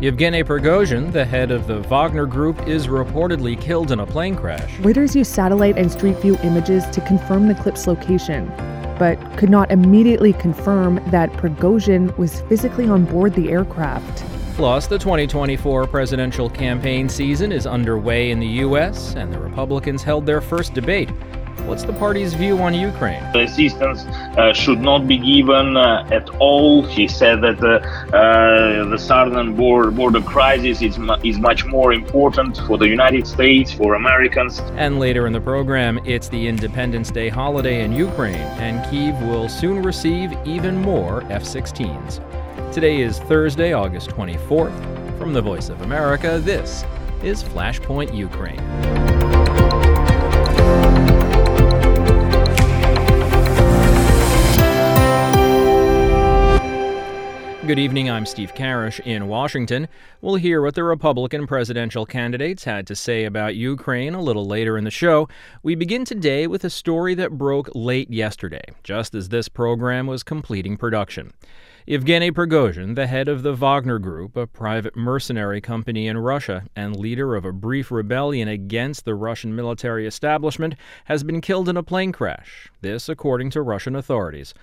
Yevgeny Prigozhin, the head of the Wagner Group, is reportedly killed in a plane crash. Reuters used satellite and street view images to confirm the clip's location, but could not immediately confirm that Prigozhin was physically on board the aircraft. Plus, the 2024 presidential campaign season is underway in the U.S., and the Republicans held their first debate. What's the party's view on Ukraine? The assistance uh, should not be given uh, at all. He said that uh, uh the southern border, border crisis is, mu- is much more important for the United States, for Americans. And later in the program, it's the Independence Day holiday in Ukraine, and Kiev will soon receive even more F 16s. Today is Thursday, August 24th. From the Voice of America, this is Flashpoint Ukraine. Good evening. I'm Steve Karish in Washington. We'll hear what the Republican presidential candidates had to say about Ukraine a little later in the show. We begin today with a story that broke late yesterday, just as this program was completing production. Yevgeny Prigozhin, the head of the Wagner Group, a private mercenary company in Russia and leader of a brief rebellion against the Russian military establishment, has been killed in a plane crash. This, according to Russian authorities.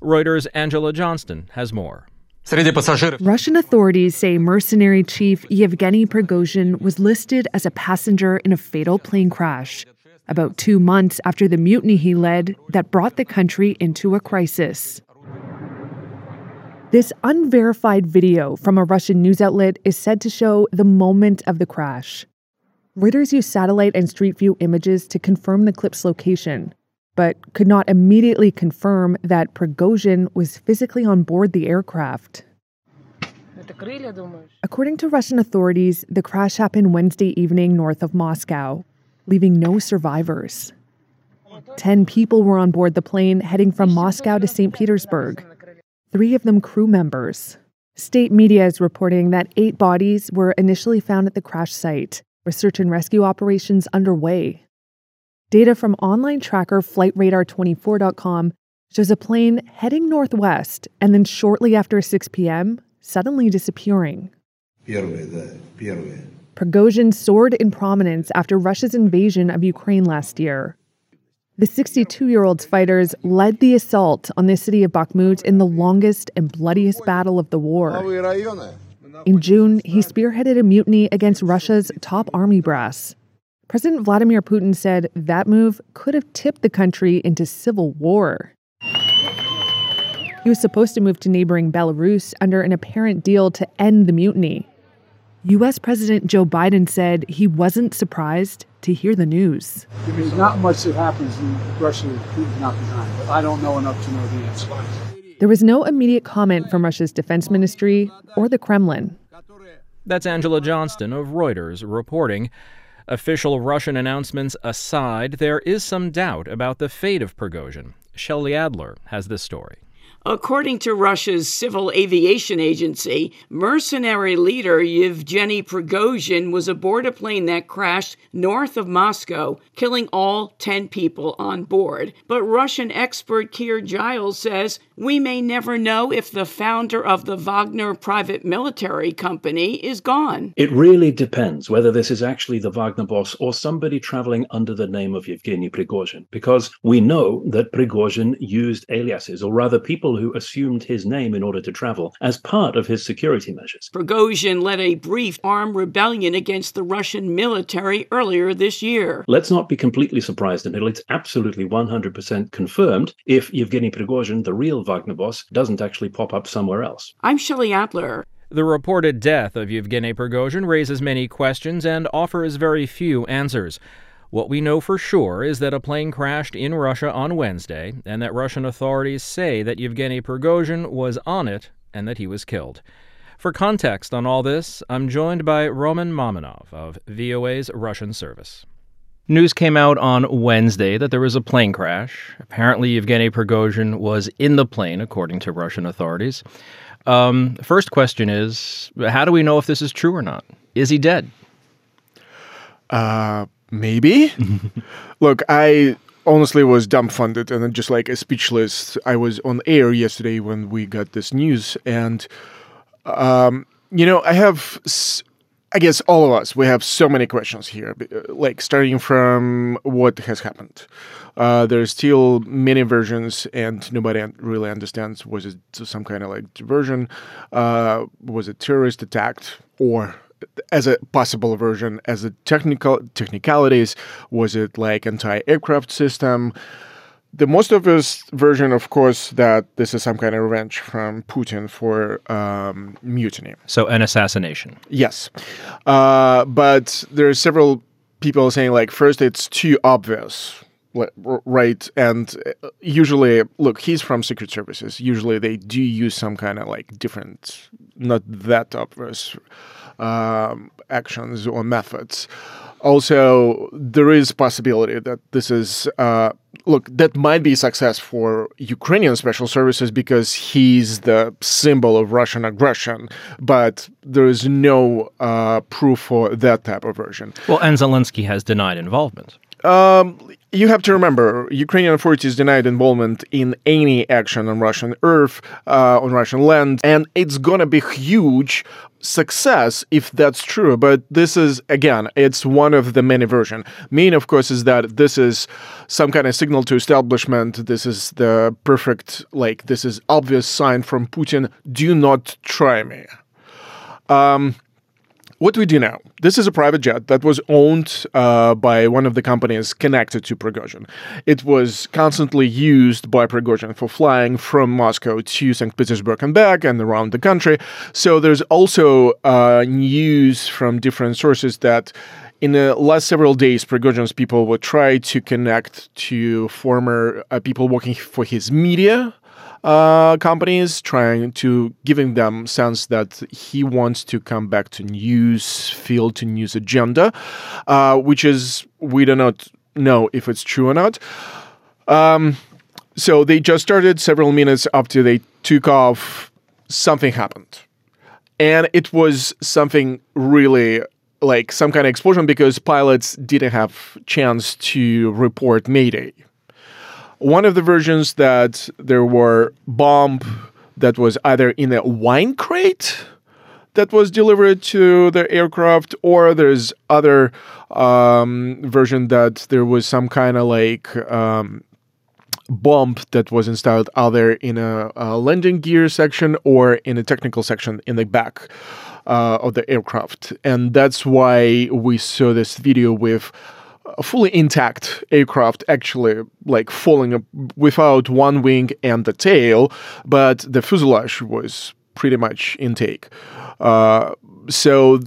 Reuters' Angela Johnston has more. Russian authorities say mercenary chief Yevgeny Prigozhin was listed as a passenger in a fatal plane crash about two months after the mutiny he led that brought the country into a crisis. This unverified video from a Russian news outlet is said to show the moment of the crash. Reuters used satellite and street view images to confirm the clip's location but could not immediately confirm that Prigozhin was physically on board the aircraft. According to Russian authorities, the crash happened Wednesday evening north of Moscow, leaving no survivors. Ten people were on board the plane heading from Moscow to St. Petersburg, three of them crew members. State media is reporting that eight bodies were initially found at the crash site, with search and rescue operations underway. Data from online tracker FlightRadar24.com shows a plane heading northwest and then shortly after 6 p.m., suddenly disappearing. Prigozhin soared in prominence after Russia's invasion of Ukraine last year. The 62 year old's fighters led the assault on the city of Bakhmut in the longest and bloodiest battle of the war. In June, he spearheaded a mutiny against Russia's top army brass. President Vladimir Putin said that move could have tipped the country into civil war. He was supposed to move to neighboring Belarus under an apparent deal to end the mutiny. U.S. President Joe Biden said he wasn't surprised to hear the news. There's not much that happens in Russia that Putin's not behind, but I don't know enough to know the answer. There was no immediate comment from Russia's defense ministry or the Kremlin. That's Angela Johnston of Reuters reporting. Official Russian announcements aside, there is some doubt about the fate of Prigozhin. Shelley Adler has this story. According to Russia's Civil Aviation Agency, mercenary leader Yevgeny Prigozhin was aboard a plane that crashed north of Moscow, killing all 10 people on board. But Russian expert Keir Giles says we may never know if the founder of the Wagner private military company is gone. It really depends whether this is actually the Wagner boss or somebody traveling under the name of Yevgeny Prigozhin, because we know that Prigozhin used aliases, or rather people people who assumed his name in order to travel as part of his security measures. Prigozhin led a brief armed rebellion against the Russian military earlier this year. Let's not be completely surprised until it's absolutely 100% confirmed if Yevgeny Prigozhin, the real Wagner boss, doesn't actually pop up somewhere else. I'm Shelley Adler. The reported death of Yevgeny Prigozhin raises many questions and offers very few answers. What we know for sure is that a plane crashed in Russia on Wednesday, and that Russian authorities say that Yevgeny Prigozhin was on it and that he was killed. For context on all this, I'm joined by Roman Mamonov of VOA's Russian service. News came out on Wednesday that there was a plane crash. Apparently, Yevgeny Prigozhin was in the plane, according to Russian authorities. Um, first question is how do we know if this is true or not? Is he dead? Uh, maybe. Look, I honestly was dumbfounded and just like a speechless. I was on air yesterday when we got this news, and um, you know, I have. I guess all of us, we have so many questions here, like starting from what has happened. Uh, there's still many versions, and nobody really understands was it some kind of like diversion? Uh, was it terrorist attacked? Or as a possible version, as a technical technicalities, was it like anti-aircraft system? the most obvious version, of course, that this is some kind of revenge from Putin for um, mutiny. So an assassination. Yes, uh, but there are several people saying like, first, it's too obvious. Right, and uh, usually, look, he's from Secret Services. Usually, they do use some kind of like different, not that obvious um, actions or methods. Also there is possibility that this is uh, look that might be success for ukrainian special services because he's the symbol of russian aggression but there is no uh, proof for that type of version. Well and zelensky has denied involvement. Um, you have to remember, Ukrainian authorities denied involvement in any action on Russian earth, uh, on Russian land, and it's gonna be huge success if that's true. But this is again, it's one of the many versions. Main, of course, is that this is some kind of signal to establishment. This is the perfect, like, this is obvious sign from Putin. Do not try me. Um, what do we do now, this is a private jet that was owned uh, by one of the companies connected to Prigozhin. It was constantly used by Prigozhin for flying from Moscow to St. Petersburg and back and around the country. So there's also uh, news from different sources that in the last several days, Prigozhin's people would try to connect to former uh, people working for his media uh, companies, trying to giving them sense that he wants to come back to news field to news agenda, uh, which is we do not know if it's true or not. Um, so they just started several minutes after they took off. Something happened, and it was something really like some kind of explosion because pilots didn't have chance to report mayday one of the versions that there were bomb that was either in a wine crate that was delivered to the aircraft, or there's other um, version that there was some kind of like um, bomb that was installed either in a, a, landing gear section or in a technical section in the back uh, of the aircraft, and that's why we saw this video with a fully intact aircraft actually like falling without one wing and the tail, but the fuselage was pretty much intake. Uh, so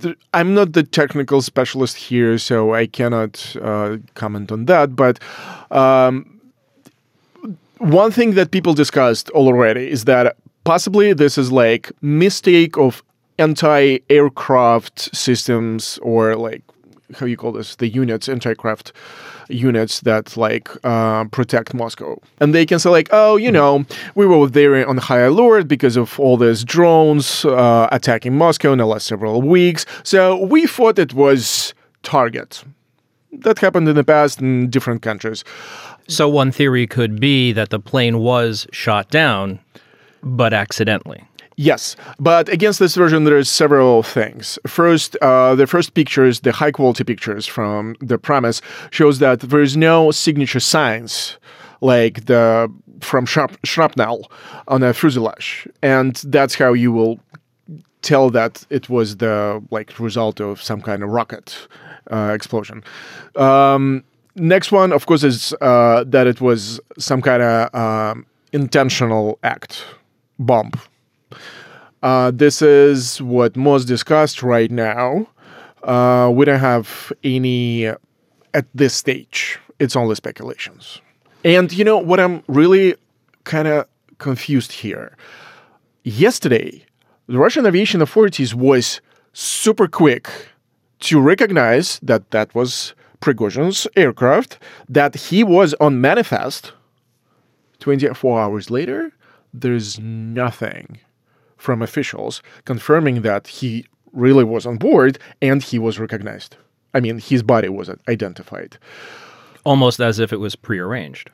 th- I'm not the technical specialist here, so I cannot uh, comment on that. But um, one thing that people discussed already is that possibly this is like mistake of anti-aircraft systems or like how you call this the units anti-craft units that like uh, protect Moscow, and they can say like, oh, you know, we were there on high alert because of all these drones uh, attacking Moscow in the last several weeks, so we thought it was target. That happened in the past in different countries. So one theory could be that the plane was shot down, but accidentally. Yes, but against this version, there's several things. First, uh, the first pictures, the high quality pictures from the premise, shows that there is no signature signs like the from shrap- shrapnel on a fuselage, and that's how you will tell that it was the like result of some kind of rocket uh, explosion. Um, next one, of course, is uh, that it was some kind of um, intentional act, bomb uh, this is what most discussed right now. Uh, we don't have any at this stage. It's only speculations. And you know what I'm really kind of confused here. Yesterday, the Russian aviation authorities was super quick to recognize that that was Prigozhin's aircraft, that he was on manifest. 24 hours later, there's nothing from officials confirming that he really was on board and he was recognized. I mean, his body was identified. Almost as if it was prearranged.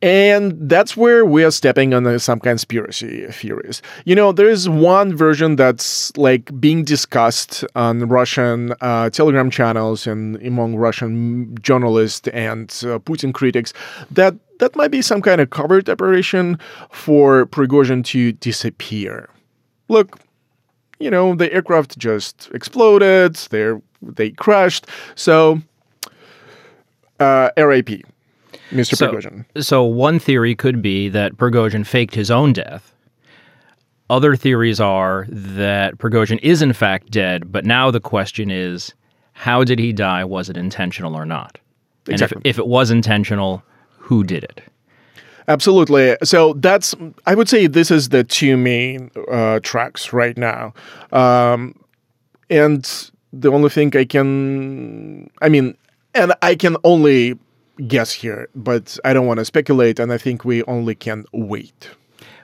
And that's where we are stepping on some conspiracy theories. You know, there is one version that's like being discussed on Russian uh, Telegram channels and among Russian journalists and uh, Putin critics that that might be some kind of covert operation for Prigozhin to disappear. Look, you know, the aircraft just exploded, they they crashed, so uh, RAP. Mr. So, Prigozhin. So one theory could be that Prigozhin faked his own death. Other theories are that Prigozhin is in fact dead, but now the question is, how did he die? Was it intentional or not? Exactly. And if, if it was intentional, who did it? Absolutely. So that's, I would say, this is the two main uh, tracks right now. Um, and the only thing I can, I mean, and I can only guess here, but I don't want to speculate, and I think we only can wait.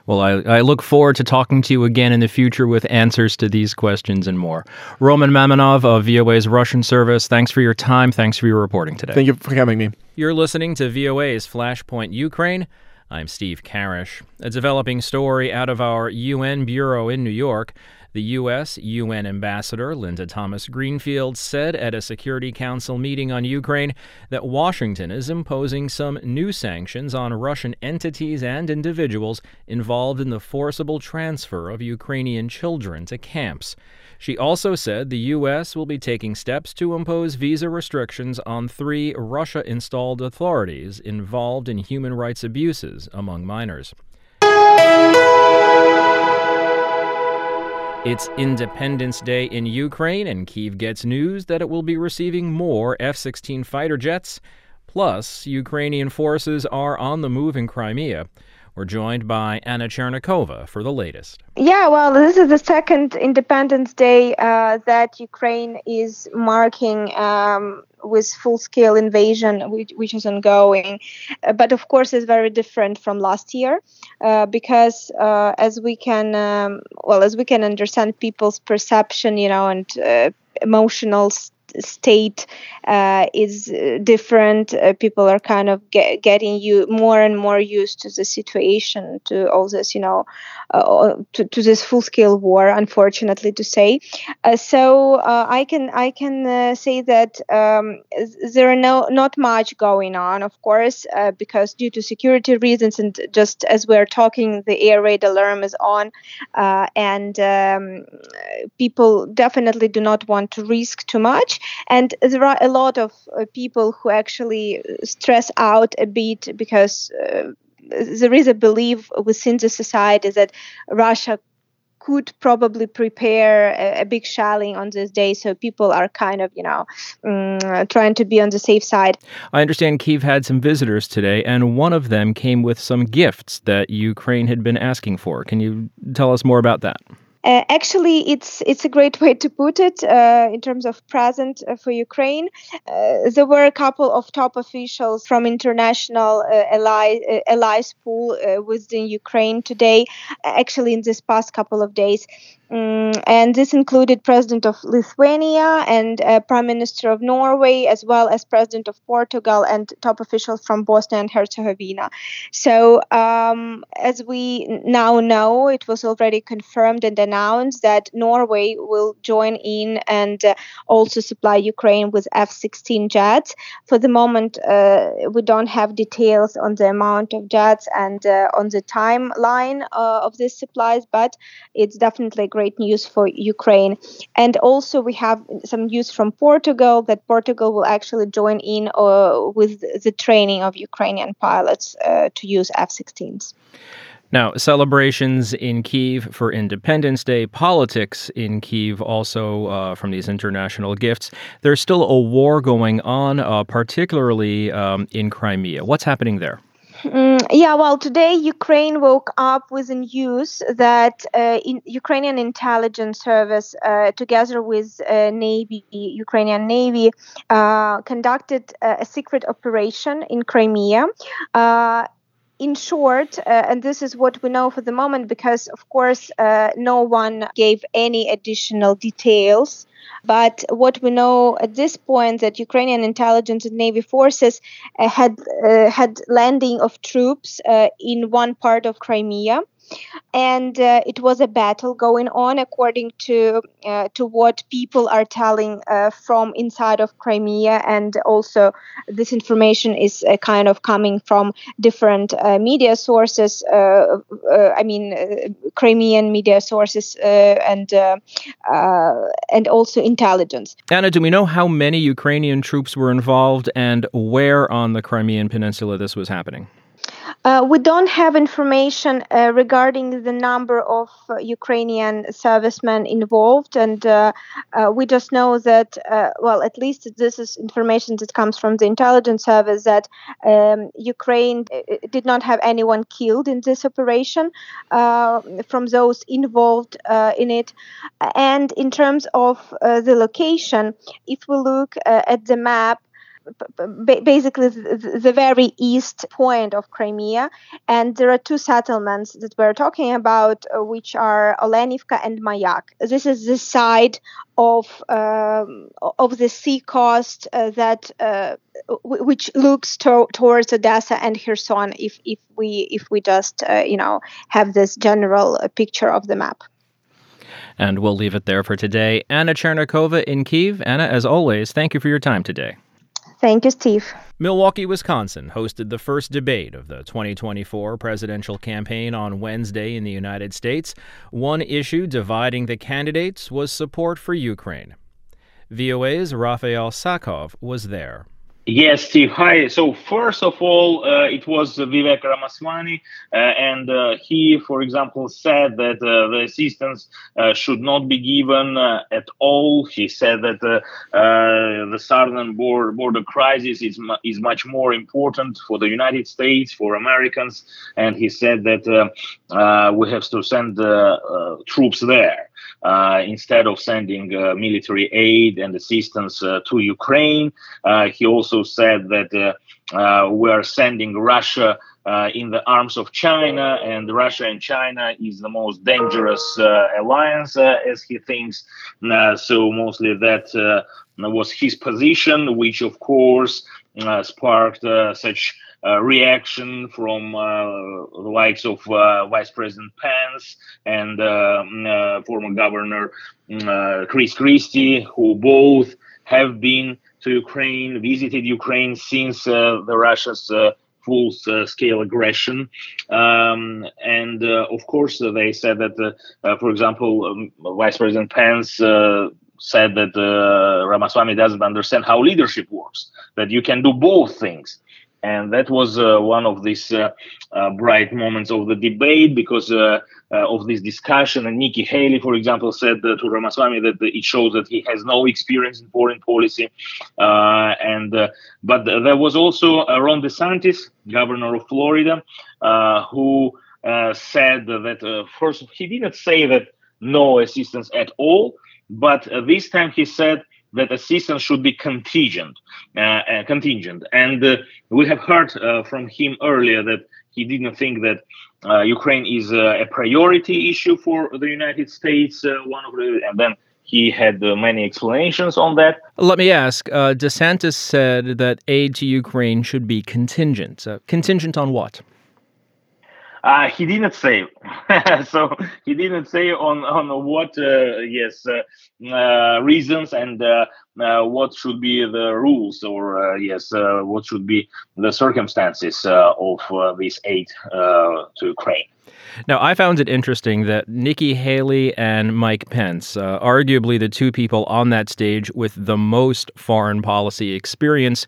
Well, I, I, look forward to talking to you again in the future with answers to these questions and more. Roman Mamonov of VOA's Russian service, thanks for your time. Thanks for your reporting today. Thank you for having me. You're listening to VOA's Flashpoint Ukraine. I'm Steve Karish. A developing story out of our UN Bureau in New York. The U.S. UN Ambassador Linda Thomas Greenfield said at a Security Council meeting on Ukraine that Washington is imposing some new sanctions on Russian entities and individuals involved in the forcible transfer of Ukrainian children to camps. She also said the U.S. will be taking steps to impose visa restrictions on three Russia installed authorities involved in human rights abuses among minors. It's Independence Day in Ukraine, and Kiev gets news that it will be receiving more F 16 fighter jets. Plus, Ukrainian forces are on the move in Crimea. We're joined by Anna Chernikova for the latest. Yeah, well, this is the second Independence Day uh, that Ukraine is marking um, with full-scale invasion, which, which is ongoing. Uh, but of course, it's very different from last year uh, because, uh, as we can, um, well, as we can understand people's perception, you know, and uh, emotional state uh, is uh, different. Uh, people are kind of get, getting you more and more used to the situation, to all this, you know, uh, uh to, to this full-scale war. Unfortunately, to say. Uh, so I can I can say that um, there are no not much going on, of course, because due to security reasons and just as we're talking, the air raid alarm is on, and um, people definitely do not want to risk too much. And there are a lot of uh, people who actually stress out a bit because uh, there is a belief within the society that Russia could probably prepare a, a, big shelling on this day. So people are kind of, you know, um, trying to be on the safe side. I understand Kiev had some visitors today, and one of them came with some gifts that Ukraine had been asking for. Can you tell us more about that? Uh, actually, it's it's a great way to put it uh, in terms of present uh, for Ukraine. Uh, there were a couple of top officials from international uh, ally, uh, allies pool within Ukraine today. Actually, in this past couple of days, um, and this included President of Lithuania and uh, Prime Minister of Norway, as well as President of Portugal and top officials from Bosnia and Herzegovina. So, um, as we now know, it was already confirmed and announced that Norway will join in and uh, also supply Ukraine with F 16 jets. For the moment, uh, we don't have details on the amount of jets and uh, on the timeline uh, of these supplies, but it's definitely great great news for Ukraine. And also, we have some news from Portugal that Portugal will actually join in uh, with the training of Ukrainian pilots uh, to use F 16s. Now, celebrations in Kiev for Independence Day, politics in Kiev also uh, from these international gifts. There's still a war going on, uh, particularly um, in Crimea. What's happening there? Mm, yeah, well, today Ukraine woke up with the news that uh, in Ukrainian intelligence service, uh, together with uh, Navy, Ukrainian Navy, uh, conducted a secret operation in Crimea. Uh, in short, uh, and this is what we know for the moment, because of course uh, no one gave any additional details. But what we know at this point that Ukrainian intelligence and navy forces uh, had uh, had landing of troops uh, in one part of Crimea and uh, it was a battle going on according to uh, to what people are telling uh, from inside of Crimea. And also this information is uh, kind of coming from different uh, media sources uh, I mean Crimean media sources and and also intelligence. Anna do we know how many Ukrainian troops were involved and where on the Crimean peninsula this was happening uh, we don't have information uh, regarding the number of uh, Ukrainian servicemen involved, and uh, uh, we just know that, uh, well, at least this is information that comes from the intelligence service that um, Ukraine did not have anyone killed in this operation from those involved in it. And in terms of the location, if we look at the map, basically the, very east point of Crimea. And there are two settlements that we're talking about, uh, which are Olenivka and Mayak. This is the side of um, of the sea coast uh, that uh, w- which looks to- towards Odessa and Kherson. If if we if we just uh, you know have this general uh, picture of the map. And we'll leave it there for today. Anna Chernikova in Kiev. Anna, as always, thank you for your time today. Thank you, Steve. Milwaukee, Wisconsin hosted the first debate of the 2024 presidential campaign on Wednesday in the United States. One issue dividing the candidates was support for Ukraine. VOA's Raphael Saakov was there. Yes, Steve. Hi. So first of all, uh, it was Vivek Ramaswamy, uh, and uh, he, for example, said that uh, the assistance uh, should not be given uh, at all. He said that the southern border, border crisis is mu- is much more important for the United States, for Americans, and he said that we have to send troops there. Uh, instead of sending uh, military aid and assistance uh, to Ukraine. he also said that we are sending Russia uh, in the arms of China, and Russia and China is the most dangerous uh, alliance, uh, as he thinks. so mostly that was his position, which of course sparked such reaction from uh, the likes of uh, Vice President Pence and mm, former Governor mm, Chris Christie, who both have been to Ukraine, visited Ukraine since the Russia's full uh, scale aggression. Um, and uh, of course, uh, they said that, for example, um, Vice President Pence said that Ramaswamy doesn't understand how leadership works, that you can do both things and that was uh, one of these uh, uh, bright moments of the debate because uh, uh, of this discussion. And Nikki Haley, for example, said to Ramaswamy that it shows that he has no experience in foreign policy. and but there was also Ron DeSantis, governor of Florida, who said that first he didn't say that no assistance at all, but this time he said that assistance should be contingent, uh, uh, contingent. And uh, we have heard uh, from him earlier that he didn't think that uh, Ukraine is a priority issue for the United States. Uh, one of the, and then he had many explanations on that. Let me ask: DeSantis said that aid to Ukraine should be contingent. contingent on what? Uh, he didn't say. so he didn't say on on what uh, yes uh, uh reasons and uh, uh, what should be the rules or yes what should be the circumstances of this aid to Ukraine. Now, I found it interesting that Nikki Haley and Mike Pence, arguably the two people on that stage with the most foreign policy experience,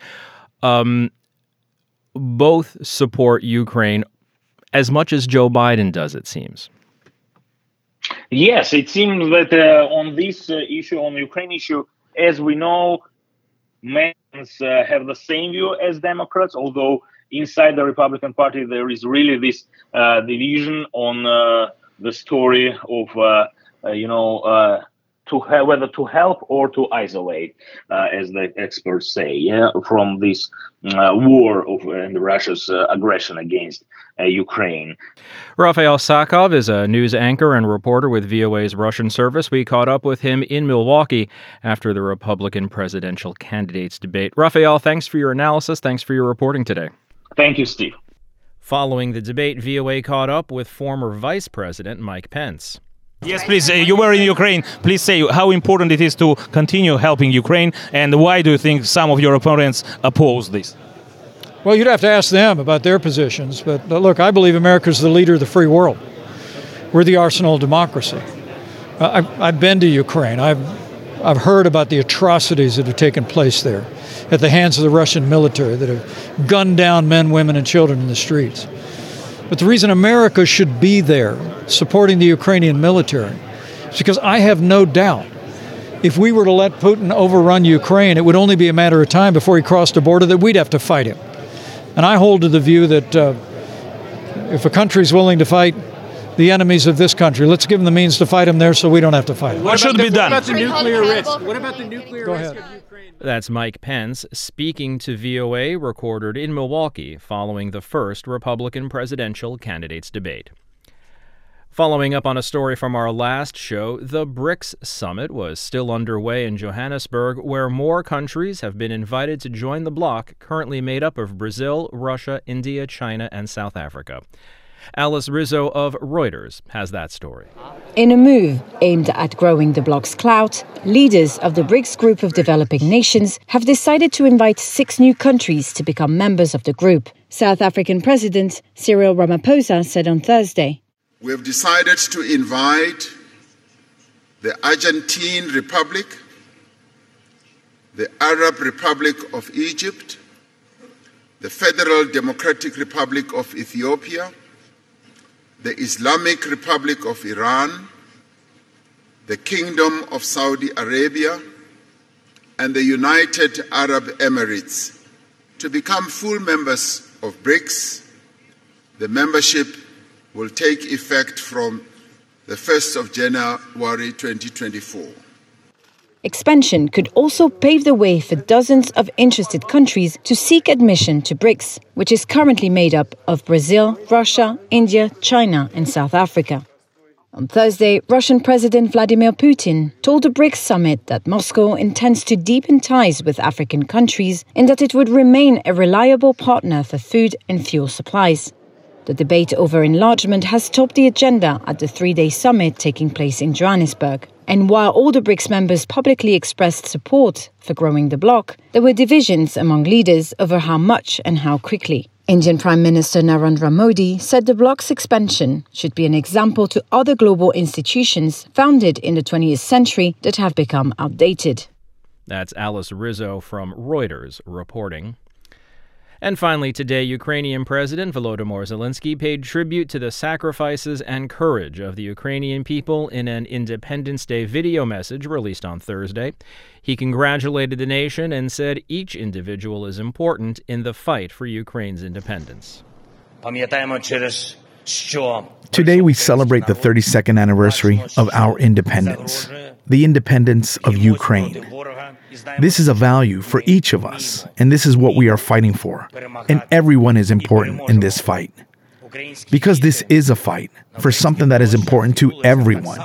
um, both support Ukraine as much as Joe Biden does, it seems. Yes, it seems that uh, on this uh, issue, on the Ukraine issue, as we know, men uh, have the same view as Democrats, although inside the Republican Party there is really this uh, division on uh, the story of, uh, you know, to ha- whether to help or to isolate, uh, as the experts say, yeah, from this uh, war of and Russia's uh, aggression against uh, Ukraine. Raphael Saakov is a news anchor and reporter with VOA's Russian service. We caught up with him in Milwaukee after the Republican presidential candidates debate. Raphael, thanks for your analysis. Thanks for your reporting today. Thank you, Steve. Following the debate, VOA caught up with former Vice President Mike Pence. Yes, please. Uh, you were in Ukraine. Please say how important it is to continue helping Ukraine, and why do you think some of your opponents oppose this? Well, you'd have to ask them about their positions. But look, I believe America is the leader of the free world. We're the arsenal of democracy. Uh, I've, I've been to Ukraine. I've I've heard about the atrocities that have taken place there at the hands of the Russian military that have gunned down men, women, and children in the streets. But the reason America should be there supporting the Ukrainian military is because I have no doubt if we were to let Putin overrun Ukraine, it would only be a matter of time before he crossed the border that we'd have to fight him. And I hold to the view that uh, if a country is willing to fight the enemies of this country. Let's give them the means to fight them there so we don't have to fight them. What, should be done? What about the nuclear risk? What about the nuclear Go risk ahead. of Ukraine? That's Mike Pence speaking to VOA, recorded in Milwaukee following the first Republican presidential candidates debate. Following up on a story from our last show, the BRICS summit was still underway in Johannesburg, where more countries have been invited to join the bloc currently made up of Brazil, Russia, India, China, and South Africa. Alice Rizzo of Reuters has that story. In a move aimed at growing the bloc's clout, leaders of the BRICS group of developing nations have decided to invite six new countries to become members of the group. South African President Cyril Ramaphosa said on Thursday. We have decided to invite the Argentine Republic, the Arab Republic of Egypt, the Federal Democratic Republic of Ethiopia, the Islamic Republic of Iran, the Kingdom of Saudi Arabia, and the United Arab Emirates to become full members of BRICS. The membership will take effect from the 1st of January 2024. Expansion could also pave the way for dozens of interested countries to seek admission to BRICS, which is currently made up of Brazil, Russia, India, China, and South Africa. On Thursday, Russian President Vladimir Putin told the BRICS summit that Moscow intends to deepen ties with African countries and that it would remain a reliable partner for food and fuel supplies. The debate over enlargement has topped the agenda at the three day summit taking place in Johannesburg. And while all the BRICS members publicly expressed support for growing the bloc, there were divisions among leaders over how much and how quickly. Indian Prime Minister Narendra Modi said the bloc's expansion should be an example to other global institutions founded in the 20th century that have become outdated. That's Alice Rizzo from Reuters reporting. And finally, today, Ukrainian President Volodymyr Zelensky paid tribute to the sacrifices and courage of the Ukrainian people in an Independence Day video message released on Thursday. He congratulated the nation and said each individual is important in the fight for Ukraine's independence. Today, we celebrate the 32nd anniversary of our independence, the independence of Ukraine. This is a value for each of us, and this is what we are fighting for. And everyone is important in this fight. Because this is a fight for something that is important to everyone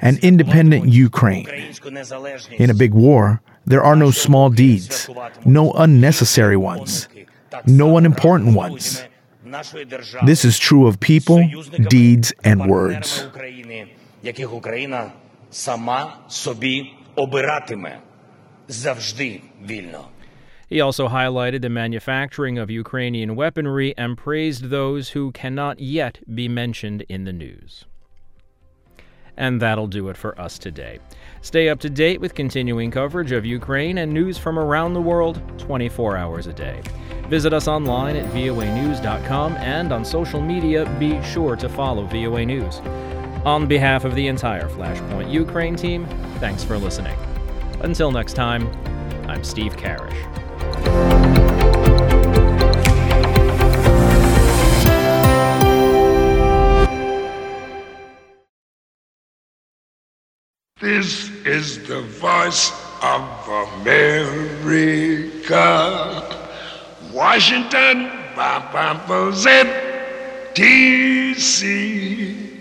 an independent Ukraine. In a big war, there are no small deeds, no unnecessary ones, no unimportant ones. This is true of people, deeds, and words. He also highlighted the manufacturing of Ukrainian weaponry and praised those who cannot yet be mentioned in the news. And that'll do it for us today. Stay up to date with continuing coverage of Ukraine and news from around the world 24 hours a day. Visit us online at voanews.com and on social media, be sure to follow VOA News. On behalf of the entire Flashpoint Ukraine team, thanks for listening. Until next time, I'm Steve Karish. This is the voice of America. Washington, DC.